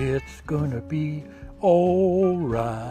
It's gonna be alright.